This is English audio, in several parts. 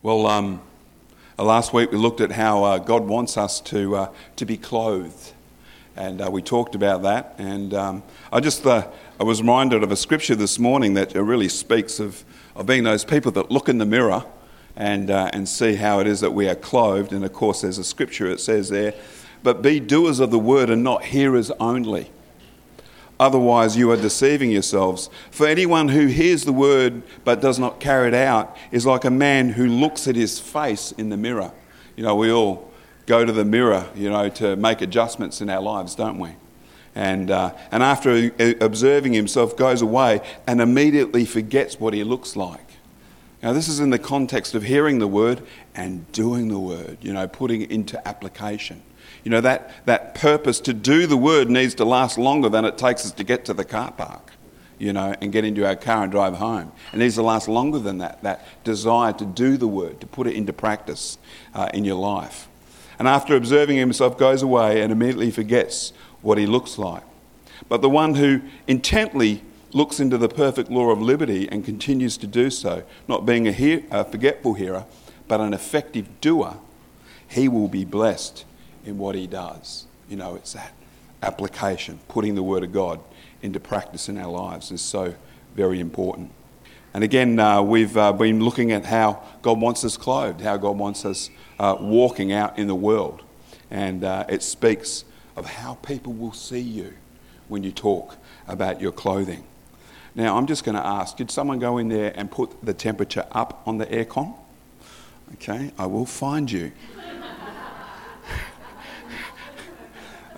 Well, um, uh, last week we looked at how uh, God wants us to, uh, to be clothed, and uh, we talked about that. And um, I just uh, I was reminded of a scripture this morning that really speaks of, of being those people that look in the mirror and, uh, and see how it is that we are clothed. And of course, there's a scripture that says there, but be doers of the word and not hearers only Otherwise, you are deceiving yourselves. For anyone who hears the word but does not carry it out is like a man who looks at his face in the mirror. You know, we all go to the mirror, you know, to make adjustments in our lives, don't we? And, uh, and after observing himself, goes away and immediately forgets what he looks like. Now, this is in the context of hearing the word and doing the word, you know, putting it into application. You know, that, that purpose to do the word needs to last longer than it takes us to get to the car park, you know, and get into our car and drive home. It needs to last longer than that, that desire to do the word, to put it into practice uh, in your life. And after observing himself, goes away and immediately forgets what he looks like. But the one who intently looks into the perfect law of liberty and continues to do so, not being a, hear, a forgetful hearer, but an effective doer, he will be blessed in what he does. You know, it's that application, putting the Word of God into practice in our lives is so very important. And again, uh, we've uh, been looking at how God wants us clothed, how God wants us uh, walking out in the world. And uh, it speaks of how people will see you when you talk about your clothing. Now, I'm just going to ask did someone go in there and put the temperature up on the aircon? Okay, I will find you.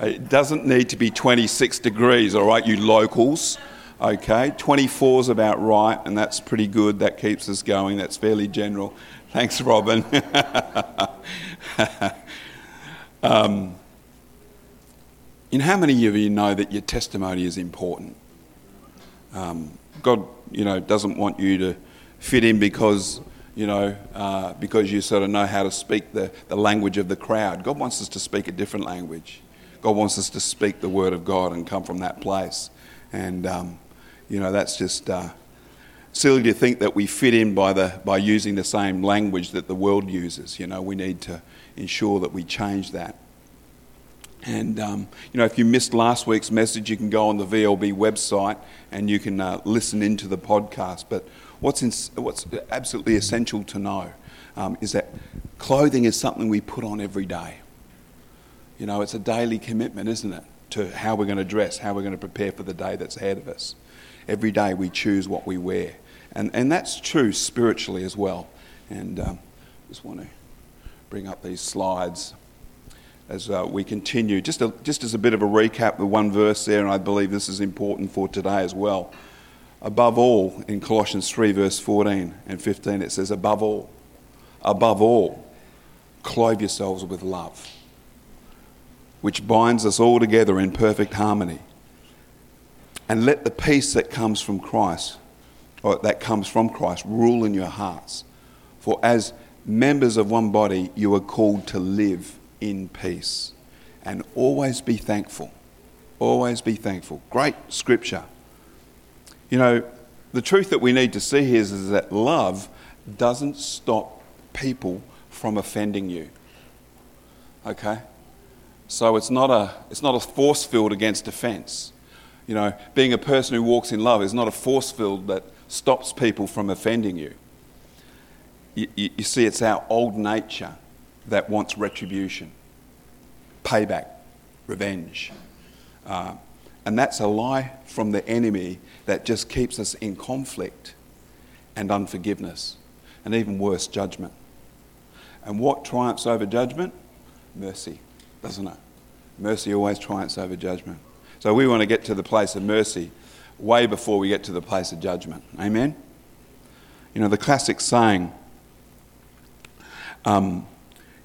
It doesn't need to be 26 degrees, all right, you locals. Okay, 24 is about right, and that's pretty good. That keeps us going. That's fairly general. Thanks, Robin. um, in how many of you know that your testimony is important? Um, God, you know, doesn't want you to fit in because you know, uh, because you sort of know how to speak the, the language of the crowd. God wants us to speak a different language. God wants us to speak the word of God and come from that place. And, um, you know, that's just uh, silly to think that we fit in by, the, by using the same language that the world uses. You know, we need to ensure that we change that. And, um, you know, if you missed last week's message, you can go on the VLB website and you can uh, listen into the podcast. But what's, in, what's absolutely essential to know um, is that clothing is something we put on every day. You know, it's a daily commitment, isn't it, to how we're going to dress, how we're going to prepare for the day that's ahead of us. Every day we choose what we wear. And, and that's true spiritually as well. And um, just want to bring up these slides as uh, we continue. Just, a, just as a bit of a recap, the one verse there, and I believe this is important for today as well. Above all, in Colossians 3, verse 14 and 15, it says, Above all, above all, clothe yourselves with love which binds us all together in perfect harmony. And let the peace that comes from Christ, or that comes from Christ, rule in your hearts. For as members of one body, you are called to live in peace. And always be thankful. Always be thankful. Great scripture. You know, the truth that we need to see here is, is that love doesn't stop people from offending you. Okay? So it's not a, it's not a force field against offense. You know, being a person who walks in love is not a force field that stops people from offending you. You, you, you see, it's our old nature that wants retribution, payback, revenge. Uh, and that's a lie from the enemy that just keeps us in conflict and unforgiveness, and even worse, judgment. And what triumphs over judgment? Mercy doesn't it? Mercy always triumphs over judgment. So we want to get to the place of mercy way before we get to the place of judgment. Amen? You know, the classic saying, um,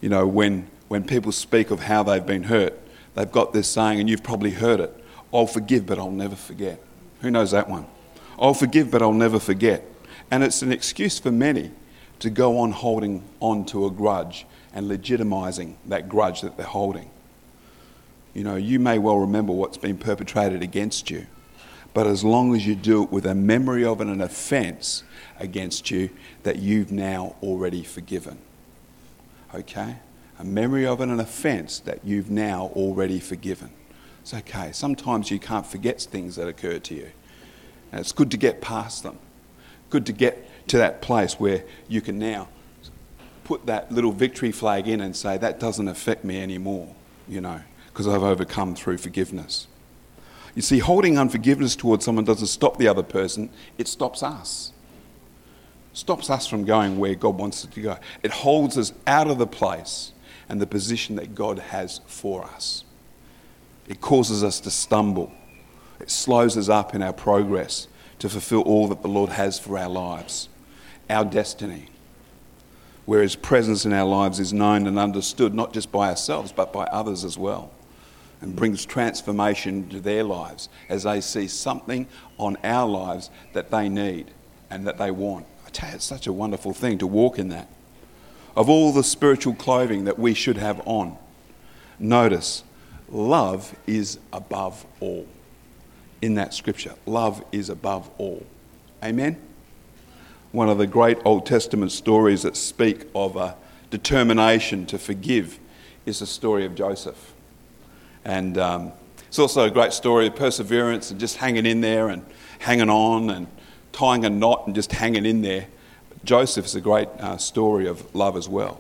you know, when, when people speak of how they've been hurt, they've got this saying, and you've probably heard it I'll forgive, but I'll never forget. Who knows that one? I'll forgive, but I'll never forget. And it's an excuse for many to go on holding on to a grudge and legitimizing that grudge that they're holding. You know, you may well remember what's been perpetrated against you, but as long as you do it with a memory of an offence against you that you've now already forgiven. Okay? A memory of an offence that you've now already forgiven. It's okay. Sometimes you can't forget things that occur to you. And it's good to get past them. Good to get to that place where you can now put that little victory flag in and say, that doesn't affect me anymore, you know, because I've overcome through forgiveness. You see, holding unforgiveness towards someone doesn't stop the other person, it stops us. Stops us from going where God wants us to go. It holds us out of the place and the position that God has for us. It causes us to stumble. It slows us up in our progress to fulfill all that the Lord has for our lives, our destiny where His presence in our lives is known and understood not just by ourselves but by others as well, and brings transformation to their lives as they see something on our lives that they need and that they want. I tell you, it's such a wonderful thing to walk in that. Of all the spiritual clothing that we should have on, notice love is above all. In that scripture, love is above all. Amen? One of the great Old Testament stories that speak of a determination to forgive is the story of Joseph. And um, it's also a great story of perseverance and just hanging in there and hanging on and tying a knot and just hanging in there. Joseph is a great uh, story of love as well.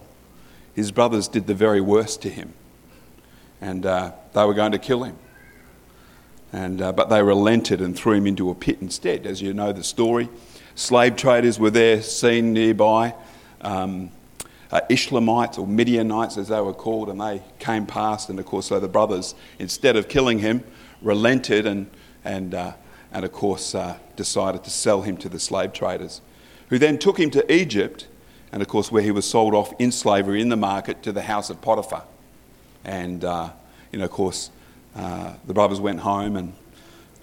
His brothers did the very worst to him, and uh, they were going to kill him. And, uh, but they relented and threw him into a pit instead, as you know the story slave traders were there seen nearby, um, uh, Ishmaelites or Midianites as they were called, and they came past. And of course, so the brothers, instead of killing him, relented and, and, uh, and of course, uh, decided to sell him to the slave traders, who then took him to Egypt, and of course, where he was sold off in slavery in the market to the house of Potiphar. And, uh, you know, of course, uh, the brothers went home and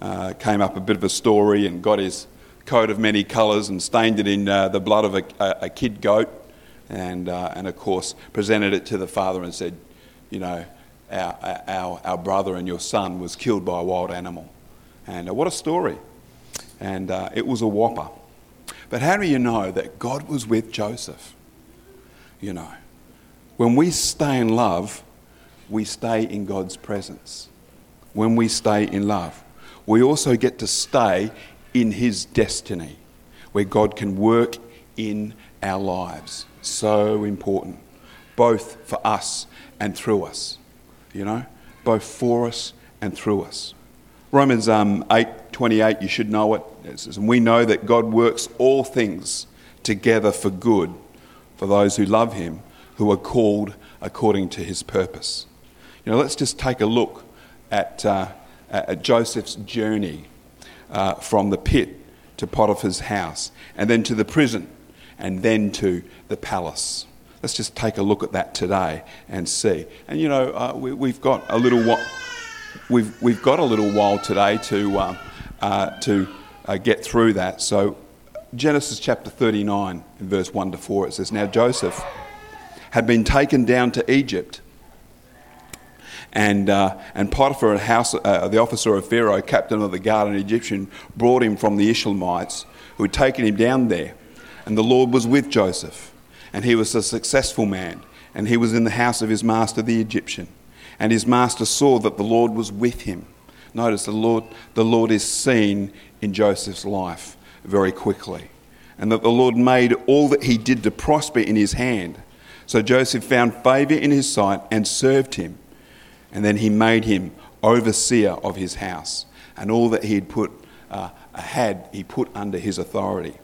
uh, came up a bit of a story and got his coat of many colours and stained it in uh, the blood of a, a, kid goat, and, uh, and of course presented it to the father and said, you know, our, our, our brother and your son was killed by a wild animal. And uh, what a story. And uh, it was a whopper. But how do you know that God was with Joseph? You know, when we stay in love, we stay in God's presence. When we stay in love, we also get to stay in His destiny, where God can work in our lives. So important, both for us and through us. You know, both for us and through us. Romans um, 8 28, you should know it. it says, and we know that God works all things together for good for those who love Him, who are called according to His purpose. You know, let's just take a look at, uh, at Joseph's journey uh, from the pit to Potiphar's house, and then to the prison, and then to the palace. Let's just take a look at that today and see. And you know, uh, we, have got a little while. We've, we've got a little while today to, uh, uh, to uh, get through that. So, Genesis chapter 39, verse 1 to 4, it says, Now Joseph had been taken down to Egypt and, uh, and Potiphar, house, uh, the officer of Pharaoh, captain of the guard, an Egyptian, brought him from the Ishmaelites who had taken him down there. And the Lord was with Joseph, and he was a successful man, and he was in the house of his master, the Egyptian. And his master saw that the Lord was with him. Notice the Lord, the Lord is seen in Joseph's life very quickly, and that the Lord made all that he did to prosper in his hand. So Joseph found favour in his sight and served him. And then he made him overseer of his house, and all that he had put uh, had he put under his authority.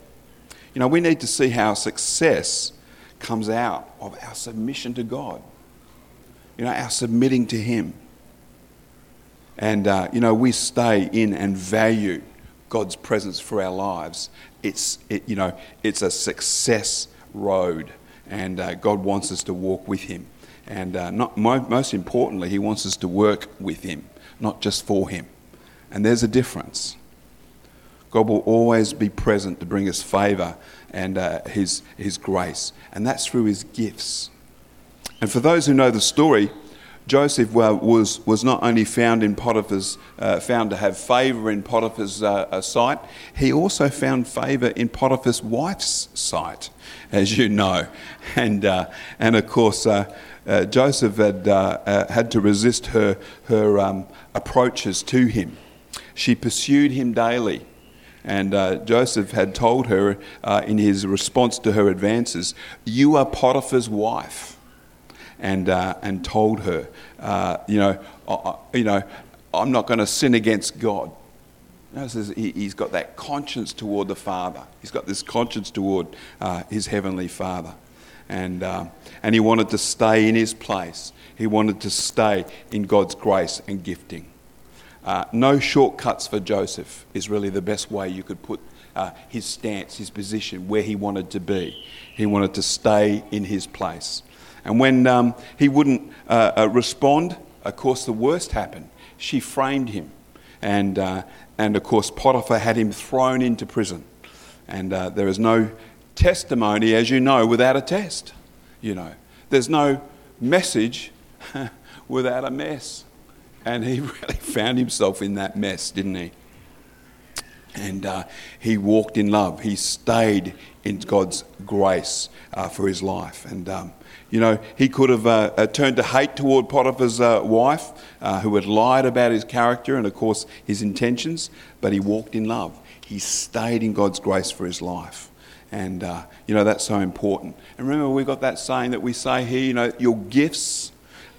You know, we need to see how success comes out of our submission to God. You know, our submitting to Him. And, uh, you know, we stay in and value God's presence for our lives. It's, it, you know, it's a success road, and uh, God wants us to walk with Him. And uh, not, most importantly, he wants us to work with him, not just for him. And there's a difference. God will always be present to bring us favour and uh, his, his grace, and that's through his gifts. And for those who know the story, Joseph was, was not only found in Potiphar's, uh, found to have favour in Potiphar's uh, uh, sight, he also found favour in Potiphar's wife's sight, as you know. And, uh, and of course, uh, uh, Joseph had, had to resist her, her um, approaches to him. She pursued him daily. And Joseph had told her in his response to her advances, You are Potiphar's wife and, uh, and told her, uh, you, know, I, you know, I'm not going to sin against God. You he, has got that conscience toward the Father. He's got this conscience toward uh, his heavenly Father. And, uh, and he wanted to stay in his place. He wanted to stay in God's grace and gifting. Uh, no shortcuts for Joseph is really the best way you could put uh, his stance, his position, where he wanted to be. He wanted to stay in his place. And when um, he wouldn't uh, uh, respond, of course, the worst happened. She framed him. And, uh, and of course, Potiphar had him thrown into prison. And uh, there is no testimony, as you know, without a test. You know, there's no message without a mess. And he really found himself in that mess, didn't he? And uh, he walked in love. He stayed in God's grace uh, for his life. And um, you know, he could have uh, uh, turned to hate toward Potiphar's uh, wife, uh, who had lied about his character and, of course, his intentions, but he walked in love. He stayed in God's grace for his life. And, uh, you know, that's so important. And remember, we've got that saying that we say here, you know, your gifts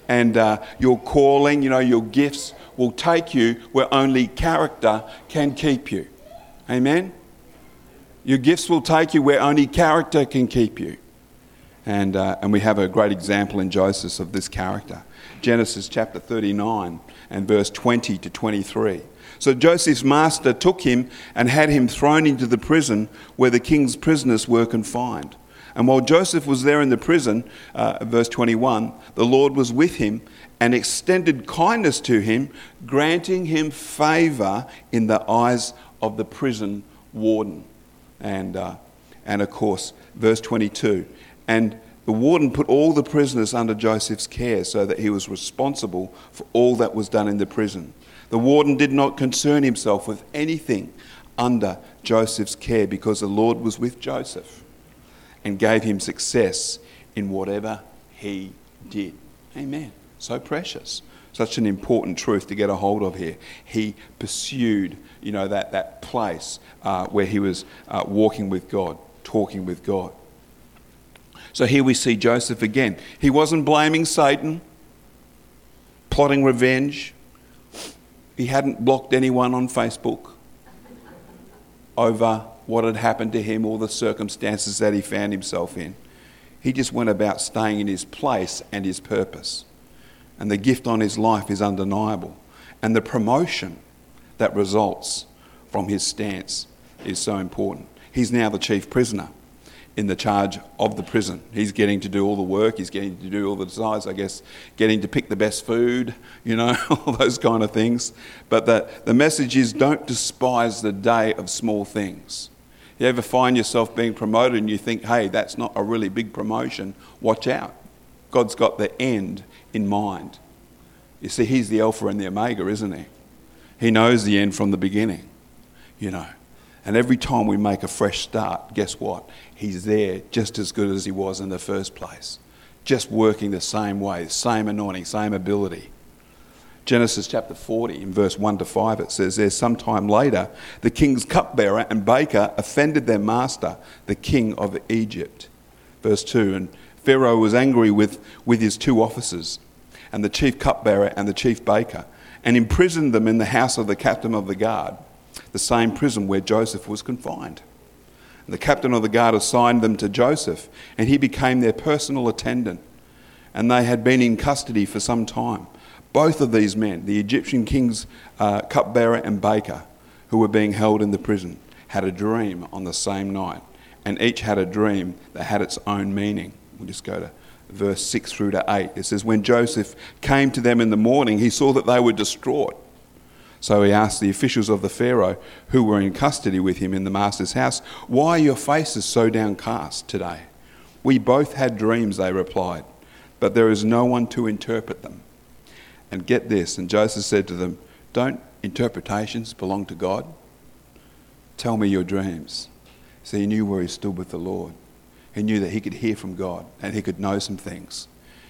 and uh, your calling, you know, your gifts will take you where only character can keep you. Amen? Your gifts will take you where only character can keep you. And, uh, and we have a great example in Joseph of this character. Genesis chapter 39 and verse 20 to 23. So Joseph's master took him and had him thrown into the prison where the king's prisoners were confined. And while Joseph was there in the prison, uh, verse 21, the Lord was with him and extended kindness to him, granting him favor in the eyes of the prison warden. And, uh, and of course, verse 22 and the warden put all the prisoners under Joseph's care so that he was responsible for all that was done in the prison. The warden did not concern himself with anything under Joseph's care because the Lord was with Joseph and gave him success in whatever he did. Amen. So precious. Such an important truth to get a hold of here. He pursued, you know, that, that place uh, where he was uh, walking with God, talking with God. So here we see Joseph again. He wasn't blaming Satan, plotting revenge. He hadn't blocked anyone on Facebook over what had happened to him or the circumstances that he found himself in. He just went about staying in his place and his purpose. And the gift on his life is undeniable. And the promotion that results from his stance is so important. He's now the chief prisoner in the charge of the prison. He's getting to do all the work, he's getting to do all the desires, I guess, getting to pick the best food, you know, all those kind of things. But the, the message is don't despise the day of small things. You ever find yourself being promoted and you think, hey, that's not a really big promotion, watch out. God's got the end in mind. You see, He's the Alpha and the Omega, isn't He? He knows the end from the beginning, you know. And every time we make a fresh start, guess what? He's there just as good as he was in the first place. Just working the same way, same anointing, same ability. Genesis chapter 40, in verse 1 to 5, it says, There's some time later, the king's cupbearer and baker offended their master, the king of Egypt. Verse 2 And Pharaoh was angry with, with his two officers, and the chief cupbearer and the chief baker, and imprisoned them in the house of the captain of the guard the same prison where Joseph was confined. The captain of the guard assigned them to Joseph, and he became their personal attendant. And they had been in custody for some time. Both of these men, the Egyptian king's uh, cupbearer and baker, who were being held in the prison, had a dream on the same night. And each had a dream that had its own meaning. We'll just go to verse 6 through to 8. It says, When Joseph came to them in the morning, he saw that they were distraught so he asked the officials of the Pharaoh who were in custody with him in the master's house, Why are your faces so downcast today? We both had dreams, they replied, but there is no one to interpret them. And get this. And Joseph said to them, Don't interpretations belong to God? Tell me your dreams. So he knew where he stood with the Lord. He knew that he could hear from God and he could know some things.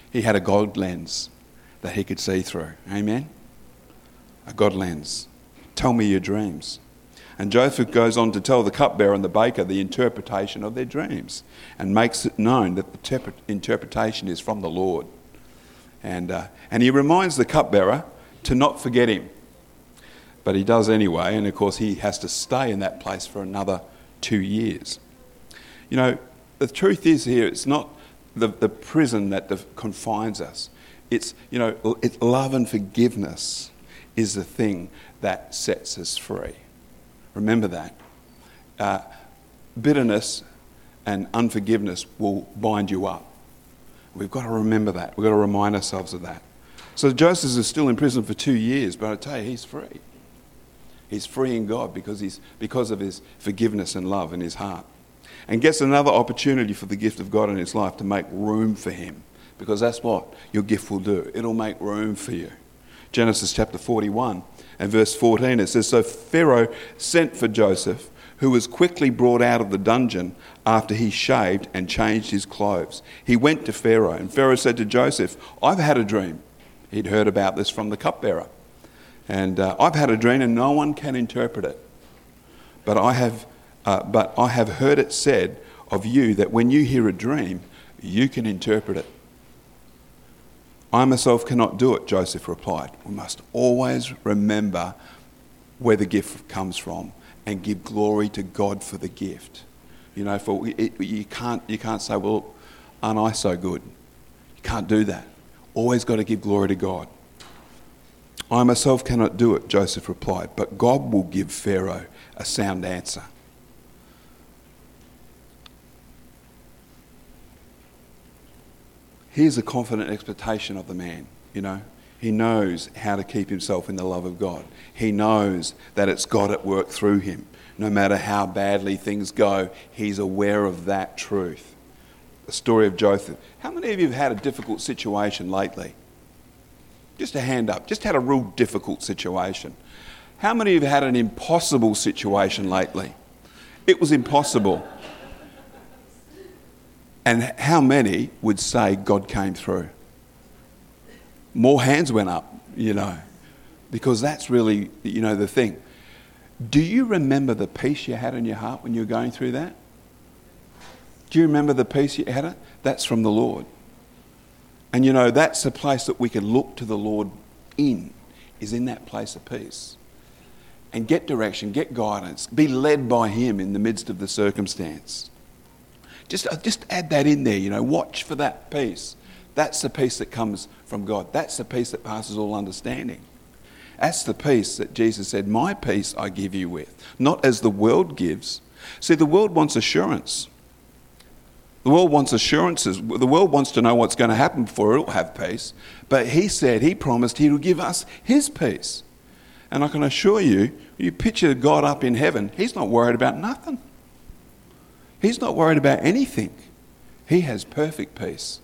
He had a God lens that he could see through. Amen? God lens. Tell me your dreams. And Joseph goes on to tell the cupbearer and the baker the interpretation of their dreams and makes it known that the interpretation is from the Lord. And, uh, and he reminds the cupbearer to not forget him. But he does anyway, and of course, he has to stay in that place for another two years. You know, the truth is here, it's not the, the prison that confines us. It's, you know, it's love and forgiveness is the thing that sets us free. Remember that. Uh, bitterness and unforgiveness will bind you up. We've got to remember that. We've got to remind ourselves of that. So Joseph is still in prison for two years, but I tell you, he's free. He's free in God because, he's, because of his forgiveness and love in his heart. And gets another opportunity for the gift of God in his life to make room for him. Because that's what your gift will do. It'll make room for you. Genesis chapter 41 and verse 14, it says So Pharaoh sent for Joseph, who was quickly brought out of the dungeon after he shaved and changed his clothes. He went to Pharaoh, and Pharaoh said to Joseph, I've had a dream. He'd heard about this from the cupbearer. And uh, I've had a dream, and no one can interpret it. But I have, uh, but I have heard it said of you that when you hear a dream, you can interpret it. I myself cannot do it, Joseph replied. We must always remember where the gift comes from and give glory to God for the gift. You know, for it, you can't you can't say, "Well, aren't I so good?" You can't do that. Always got to give glory to God. I myself cannot do it, Joseph replied, but God will give Pharaoh a sound answer. Here's a confident expectation of the man, you know. He knows how to keep himself in the love of God. He knows that it's God at work through him. No matter how badly things go, he's aware of that truth. The story of Joseph. How many of you have had a difficult situation lately? Just a hand up. Just had a real difficult situation. How many of you have had an impossible situation lately? It was impossible. And how many would say God came through? More hands went up, you know, because that's really, you know, the thing. Do you remember the peace you had in your heart when you were going through that? Do you remember the peace you had? That's from the Lord. And you know, that's the place that we can look to the Lord in, is in that place of peace. And get direction, get guidance, be led by Him in the midst of the circumstance. Just, uh, just add that in there, you know, watch for that peace. That's the peace that comes from God. That's the peace that passes all understanding. That's the peace that Jesus said, My peace I give you with, not as the world gives. See, the world wants assurance. The world wants assurances. The world wants to know what's going to happen before it'll have peace. But he said, he promised he would give us his peace. And I can assure you, you picture God up in heaven, he's not worried about nothing. He's not worried about anything. He has perfect peace.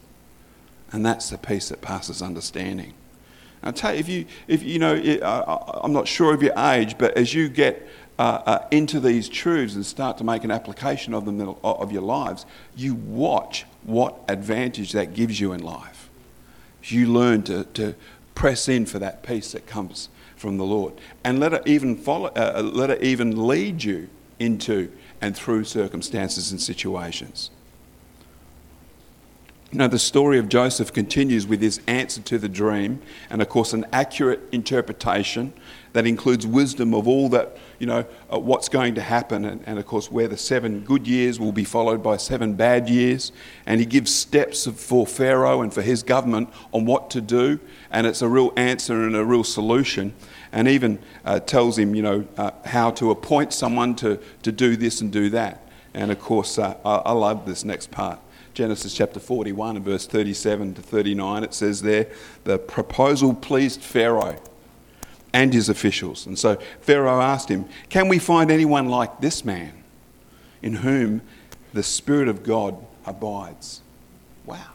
And that's the peace that passes understanding. I tell you, if you, if you know, I'm not sure of your age, but as you get uh, uh, into these truths and start to make an application of them of your lives, you watch what advantage that gives you in life. You learn to, to press in for that peace that comes from the Lord, and let it even follow, uh, uh let it even lead you into and through circumstances and situations. Now, the story of Joseph continues with his answer to the dream, and of course, an accurate interpretation that includes wisdom of all that, you know, uh, what's going to happen, and, and, of course, where the seven good years will be followed by seven bad years. And he gives steps for Pharaoh and for his government on what to do, and it's a real answer and a real solution. And even uh, tells him, you know, uh, how to appoint someone to, to do this and do that. And of course, uh, I, I love this next part. Genesis chapter 41 and verse 37 to 39, it says there, the proposal pleased Pharaoh and his officials. And so Pharaoh asked him, Can we find anyone like this man in whom the Spirit of God abides? Wow.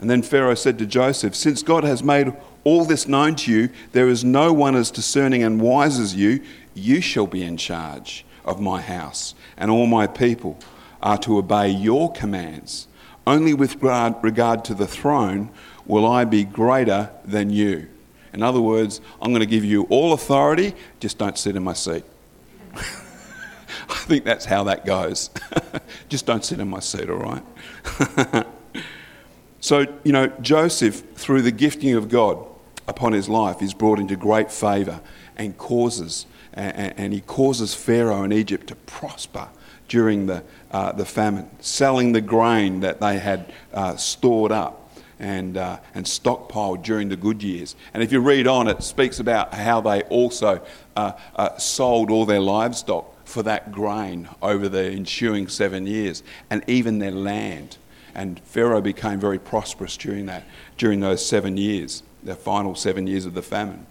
And then Pharaoh said to Joseph, Since God has made all this known to you, there is no one as discerning and wise as you. You shall be in charge of my house, and all my people are to obey your commands. Only with regard to the throne will I be greater than you. In other words, I'm going to give you all authority, just don't sit in my seat. I think that's how that goes. just don't sit in my seat, all right? so, you know, Joseph, through the gifting of God upon his life, is brought into great favour and causes, and, and he causes Pharaoh and Egypt to prosper during the, uh, the famine, selling the grain that they had uh, stored up and, uh, and stockpiled during the good years. And if you read on, it speaks about how they also uh, uh, sold all their livestock for that grain over the ensuing seven years, and even their land. And Pharaoh became very prosperous during that, during those seven years, the final seven years of the famine.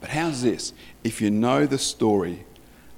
But how's this? If you know the story,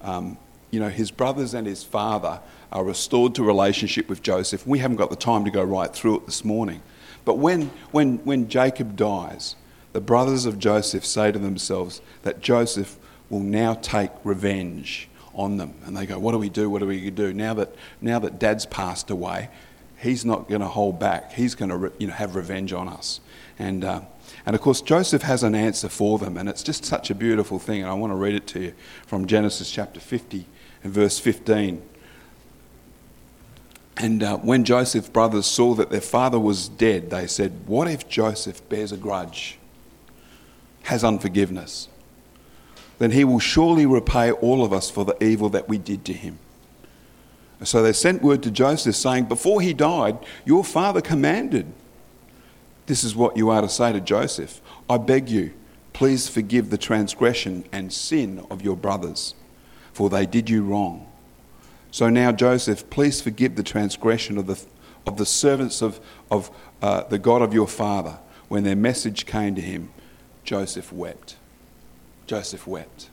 um, you know, his brothers and his father are restored to relationship with Joseph. We haven't got the time to go right through it this morning. But when, when, when Jacob dies, the brothers of Joseph say to themselves that Joseph will now take revenge on them. And they go, What do we do? What do we do? Now that, now that dad's passed away, he's not going to hold back. He's going to you know, have revenge on us. And, uh, and of course, Joseph has an answer for them, and it's just such a beautiful thing. And I want to read it to you from Genesis chapter 50 and verse 15. And uh, when Joseph's brothers saw that their father was dead, they said, What if Joseph bears a grudge, has unforgiveness? Then he will surely repay all of us for the evil that we did to him. So they sent word to Joseph saying, Before he died, your father commanded. This is what you are to say to Joseph I beg you, please forgive the transgression and sin of your brothers for they did you wrong. So now, Joseph, please forgive the transgression of the, of the servants of, of uh, the God of your father. When their message came to him, Joseph wept. Joseph wept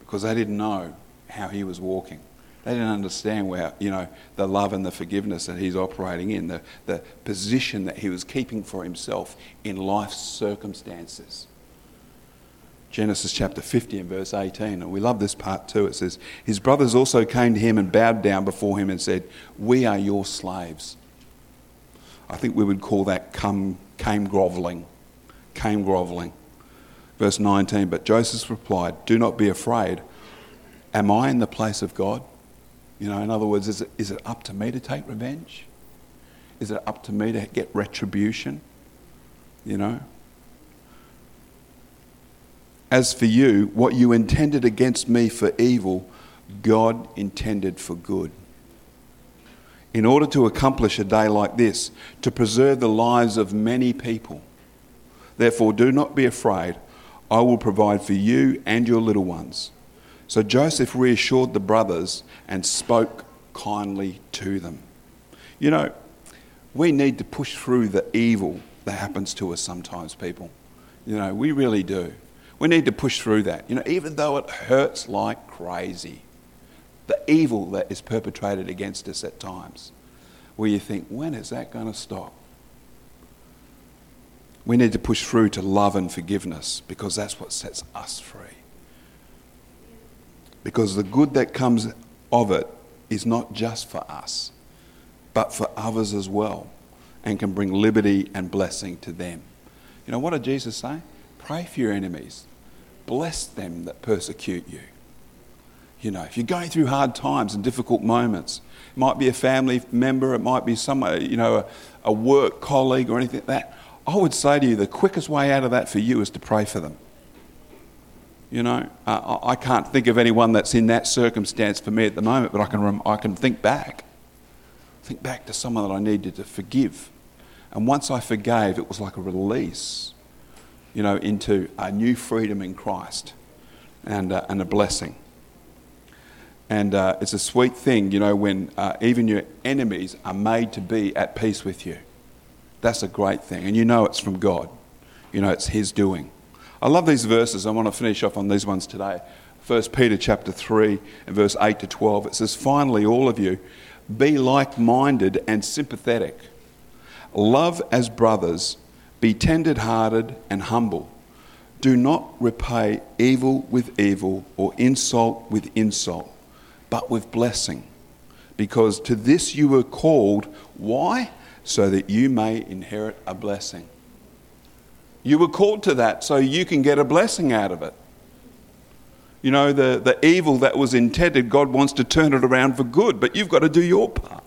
because they didn't know how he was walking. They didn't understand where, you know, the love and the forgiveness that he's operating in, the, the position that he was keeping for himself in life's circumstances. Genesis chapter 50 and verse 18. And we love this part too. It says, His brothers also came to him and bowed down before him and said, We are your slaves. I think we would call that come, came grovelling. Came grovelling. Verse 19. But Joseph replied, Do not be afraid. Am I in the place of God? You know, in other words, is it, is it up to me to take revenge? Is it up to me to get retribution? You know? As for you, what you intended against me for evil, God intended for good. In order to accomplish a day like this, to preserve the lives of many people. Therefore, do not be afraid. I will provide for you and your little ones. So Joseph reassured the brothers and spoke kindly to them. You know, we need to push through the evil that happens to us sometimes, people. You know, we really do. We need to push through that. You know, even though it hurts like crazy, the evil that is perpetrated against us at times, where you think, when is that going to stop? We need to push through to love and forgiveness because that's what sets us free. Because the good that comes of it is not just for us, but for others as well, and can bring liberty and blessing to them. You know, what did Jesus say? Pray for your enemies. Bless them that persecute you. You know, if you're going through hard times and difficult moments, it might be a family member, it might be some, uh, you know, a, a work colleague or anything like that. I would say to you, the quickest way out of that for you is to pray for them. You know, uh, I can't think of anyone that's in that circumstance for me at the moment, but I can, rem- I can think back. Think back to someone that I needed to forgive. And once I forgave, it was like a release you know, into a new freedom in Christ and, uh, and a blessing. And uh, it's a sweet thing, you know, when uh, even your enemies are made to be at peace with you. That's a great thing. And you know it's from God. You know, it's His doing. I love these verses. I want to finish off on these ones today. 1 Peter chapter 3 and verse 8 to 12. It says, Finally, all of you, be like minded and sympathetic. Love as brothers Be tender hearted and humble. Do not repay evil with evil or insult with insult, but with blessing. Because to this you were called. Why? So that you may inherit a blessing. You were called to that so you can get a blessing out of it. You know, the, the evil that was intended, God wants to turn it around for good, but you've got to do your part.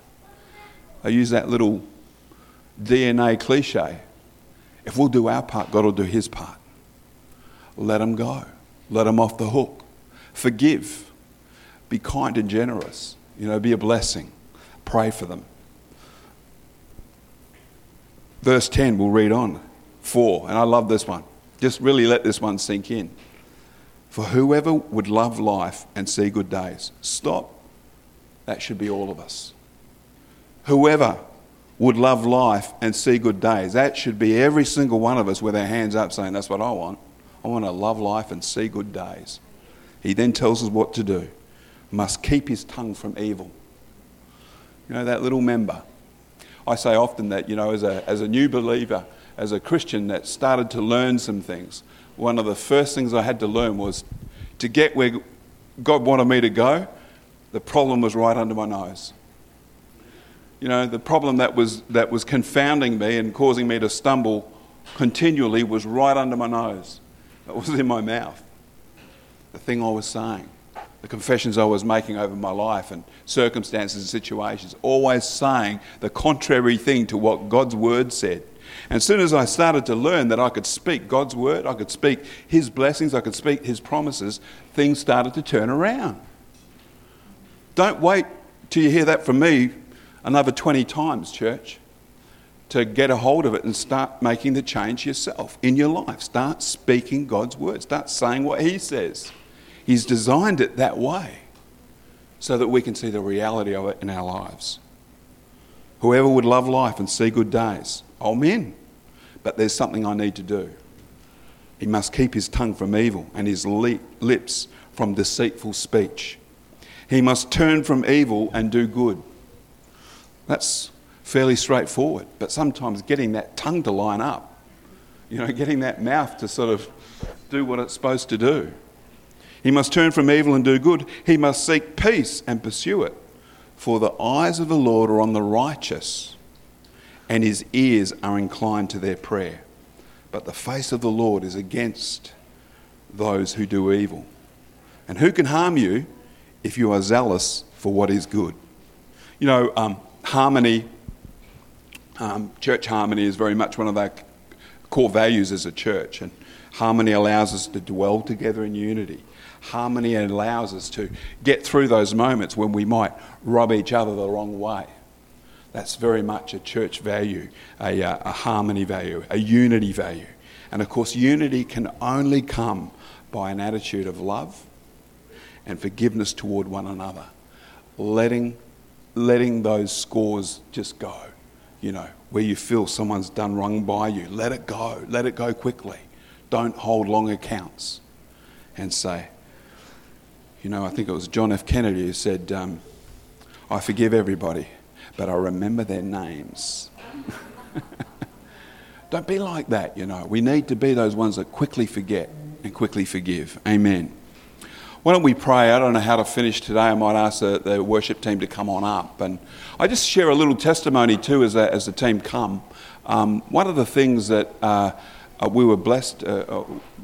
I use that little DNA cliche. If we'll do our part, God will do his part. Let them go. Let them off the hook. Forgive. Be kind and generous. You know, be a blessing. Pray for them. Verse 10, we'll read on. 4, and I love this one. Just really let this one sink in. For whoever would love life and see good days. Stop. That should be all of us. Whoever would love life and see good days. That should be every single one of us with our hands up saying, That's what I want. I want to love life and see good days. He then tells us what to do. Must keep his tongue from evil. You know, that little member. I say often that, you know, as a, as a new believer, as a Christian that started to learn some things, one of the first things I had to learn was to get where God wanted me to go, the problem was right under my nose. You know, the problem that was, that was confounding me and causing me to stumble continually was right under my nose. It was in my mouth. The thing I was saying, the confessions I was making over my life and circumstances and situations, always saying the contrary thing to what God's word said. And as soon as I started to learn that I could speak God's word, I could speak His blessings, I could speak His promises, things started to turn around. Don't wait till you hear that from me another 20 times, church, to get a hold of it and start making the change yourself in your life. Start speaking God's word, start saying what He says. He's designed it that way so that we can see the reality of it in our lives. Whoever would love life and see good days, Amen. But there's something I need to do. He must keep his tongue from evil and his lips from deceitful speech. He must turn from evil and do good. That's fairly straightforward, but sometimes getting that tongue to line up, you know, getting that mouth to sort of do what it's supposed to do. He must turn from evil and do good. He must seek peace and pursue it. For the eyes of the Lord are on the righteous and his ears are inclined to their prayer. But the face of the Lord is against those who do evil. And who can harm you if you are zealous for what is good? You know, um, harmony, um, church harmony is very much one of our core values as a church. And harmony allows us to dwell together in unity. Harmony allows us to get through those moments when we might rub each other the wrong way. That's very much a church value, a, uh, a harmony value, a unity value. And of course, unity can only come by an attitude of love and forgiveness toward one another. Letting, letting those scores just go. You know, where you feel someone's done wrong by you, let it go. Let it go quickly. Don't hold long accounts and say, you know, I think it was John F. Kennedy who said, um, I forgive everybody but I remember their names. Don't be like that, you know. We need to be those ones that quickly forget and quickly forgive. Amen. Why don't we pray? I don't know how to finish today. I might ask the, the worship team to come on up. And I just share a little testimony too as, a, as the team come. Um, one of the things that uh, uh, we were blessed, uh, uh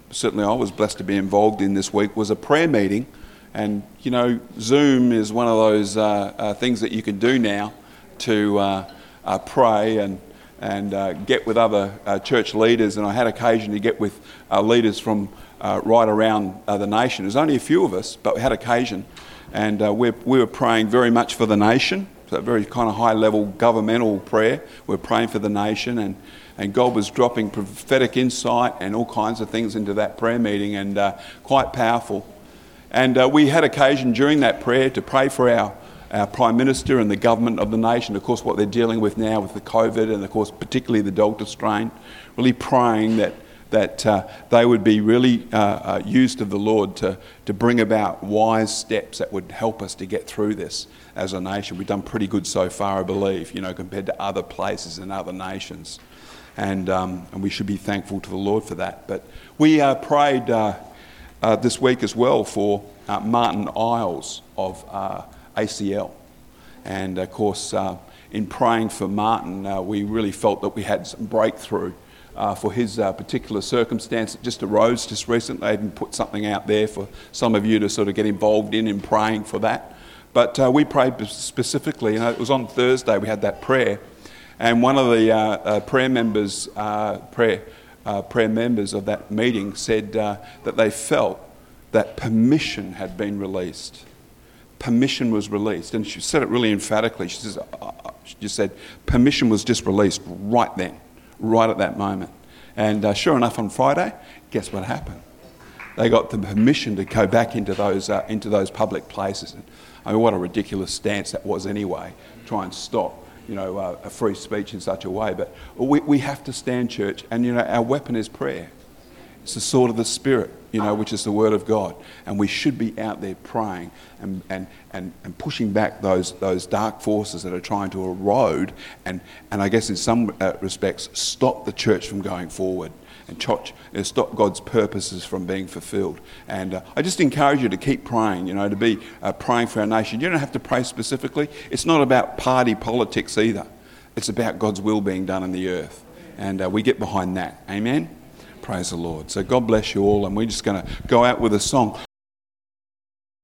certainly I was blessed to be involved in this week, was a prayer meeting. And, you know, Zoom is one of those uh, uh, things that you can do now to uh, uh, pray and, and uh, get with other uh, church leaders. And I had occasion to get with uh, leaders from right around the nation. There's only a few of us, but we had occasion. And we we were praying very much for the nation, so very kind of high level governmental prayer. We're praying for the nation. And, and God was dropping prophetic insight and all kinds of things into that prayer meeting, and quite powerful. And uh, we had occasion during that prayer to pray for our our Prime Minister and the government of the nation, of course, what they're dealing with now with the COVID and, of course, particularly the Delta strain, really praying that, that uh, they would be really uh, uh, used of the Lord to, to bring about wise steps that would help us to get through this as a nation. We've done pretty good so far, I believe, you know, compared to other places and other nations. And, um, and we should be thankful to the Lord for that. But we uh, prayed uh, uh, this week as well for Martyn Iles of ACL. And of course, uh, in praying for Martyn, uh, we really felt that we had some breakthrough uh, for his uh, particular circumstance that just arose just recently. I even put something out there for some of you to sort of get involved in in praying for that. But uh, we prayed specifically, you know, it was on Thursday we had that prayer, and one of the uh, prayer members, prayer, prayer members of that meeting said that they felt that permission had been released. Permission was released, and she said it really emphatically. She says, she just said, permission was just released right then right at that moment. And uh, sure enough, on Friday, guess what happened? They got the permission to go back into those, uh, into those public places. And, I mean, what a ridiculous stance that was anyway, try and stop you know, uh, a free speech in such a way. But we, we have to stand, church, and you know, our weapon is prayer. It's the sword of the Spirit, you know, which is the Word of God. And we should be out there praying and, and, and, and pushing back those, those dark forces that are trying to erode and, and I guess in some uh, respects, stop the church from going forward and stop God's purposes from being fulfilled. And uh, I just encourage you to keep praying, you know, to be uh, praying for our nation. You don't have to pray specifically. It's not about party politics either. It's about God's will being done in the earth. And uh, we get behind that. Amen. Praise the Lord. So God bless you all, and we're just going to go out with a song.